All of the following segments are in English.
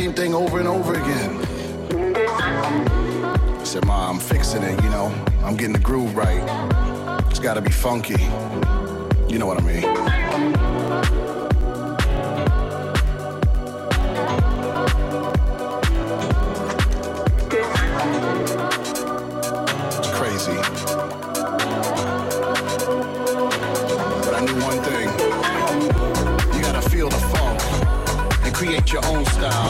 same thing over and over again. I said, Ma, I'm fixing it, you know. I'm getting the groove right. It's gotta be funky. You know what I mean. Your own style.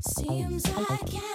Seems like